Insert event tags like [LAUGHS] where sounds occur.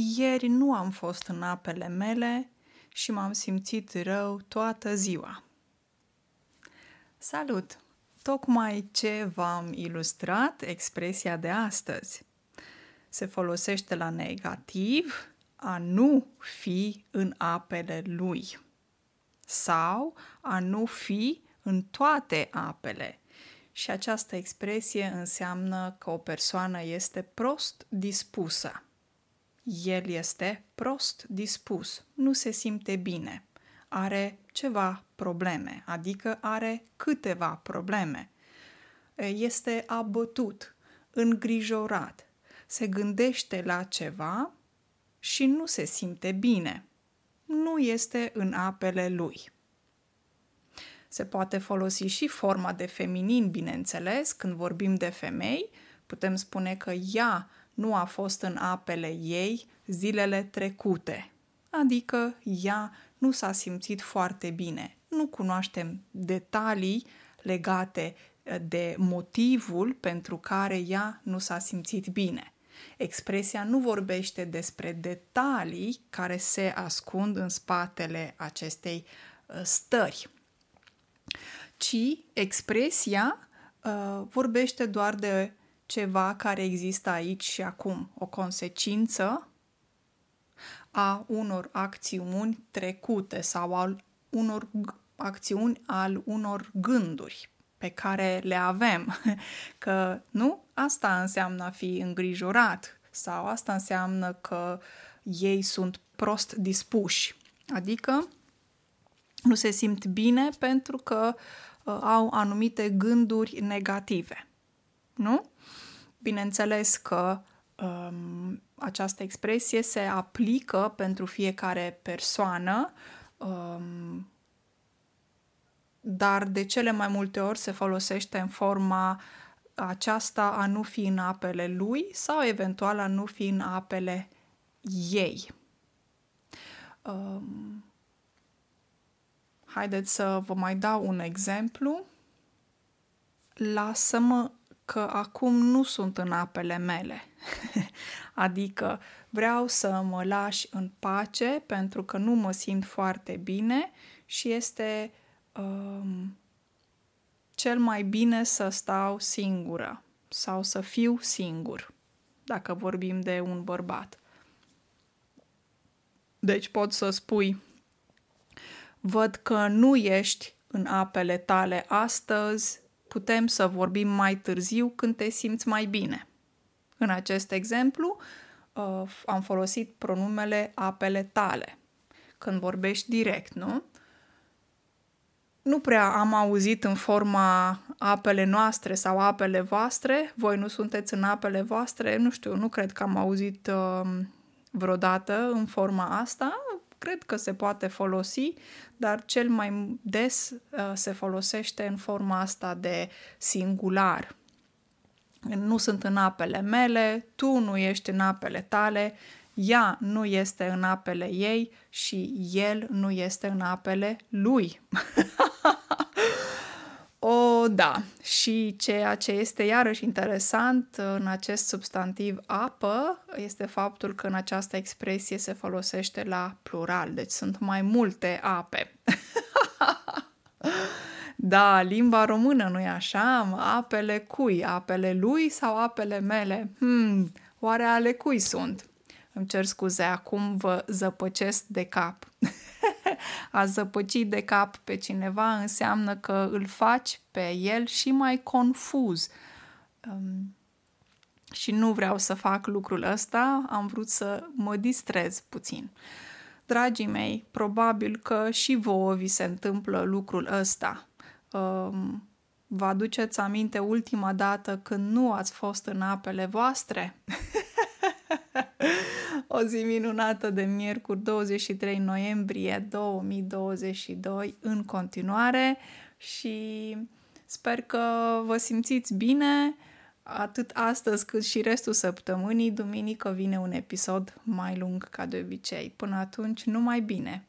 Ieri nu am fost în apele mele și m-am simțit rău toată ziua. Salut! Tocmai ce v-am ilustrat, expresia de astăzi. Se folosește la negativ a nu fi în apele lui sau a nu fi în toate apele. Și această expresie înseamnă că o persoană este prost dispusă el este prost dispus, nu se simte bine, are ceva probleme, adică are câteva probleme. Este abătut, îngrijorat, se gândește la ceva și nu se simte bine. Nu este în apele lui. Se poate folosi și forma de feminin, bineînțeles, când vorbim de femei, putem spune că ea nu a fost în apele ei zilele trecute, adică ea nu s-a simțit foarte bine. Nu cunoaștem detalii legate eh, de motivul pentru care ea nu s-a simțit bine. Expresia nu vorbește despre detalii care se ascund în spatele acestei eh, stări, ci expresia uh, vorbește doar de ceva care există aici și acum, o consecință a unor acțiuni trecute sau al unor acțiuni al unor gânduri pe care le avem. [LAUGHS] Că nu asta înseamnă a fi îngrijorat sau asta înseamnă că ei sunt prost dispuși. Adică nu se simt bine pentru că uh, au anumite gânduri negative. Nu? Bineînțeles că um, această expresie se aplică pentru fiecare persoană, um, dar de cele mai multe ori se folosește în forma aceasta a nu fi în apele lui sau eventual a nu fi în apele ei. Um, haideți să vă mai dau un exemplu. Lasă-mă că acum nu sunt în apele mele. [LAUGHS] adică vreau să mă lași în pace pentru că nu mă simt foarte bine și este um, cel mai bine să stau singură sau să fiu singur, dacă vorbim de un bărbat. Deci pot să spui, văd că nu ești în apele tale astăzi, putem să vorbim mai târziu când te simți mai bine. În acest exemplu, uh, am folosit pronumele apele tale, când vorbești direct, nu? Nu prea am auzit în forma apele noastre sau apele voastre, voi nu sunteți în apele voastre, nu știu, nu cred că am auzit uh, vreodată în forma asta, cred că se poate folosi, dar cel mai des uh, se folosește în forma asta de singular. Nu sunt în apele mele, tu nu ești în apele tale, ea nu este în apele ei și el nu este în apele lui. [LAUGHS] O, da. Și ceea ce este iarăși interesant în acest substantiv apă este faptul că în această expresie se folosește la plural, deci sunt mai multe ape. [LAUGHS] da, limba română, nu-i așa? Apele cui? Apele lui sau apele mele? Hmm, oare ale cui sunt? Îmi cer scuze, acum vă zăpăcesc de cap. [LAUGHS] a zăpăci de cap pe cineva înseamnă că îl faci pe el și mai confuz. Um, și nu vreau să fac lucrul ăsta, am vrut să mă distrez puțin. Dragii mei, probabil că și vouă vi se întâmplă lucrul ăsta. Um, vă aduceți aminte ultima dată când nu ați fost în apele voastre? [LAUGHS] o zi minunată de miercuri 23 noiembrie 2022 în continuare și sper că vă simțiți bine atât astăzi cât și restul săptămânii. Duminică vine un episod mai lung ca de obicei. Până atunci, numai bine!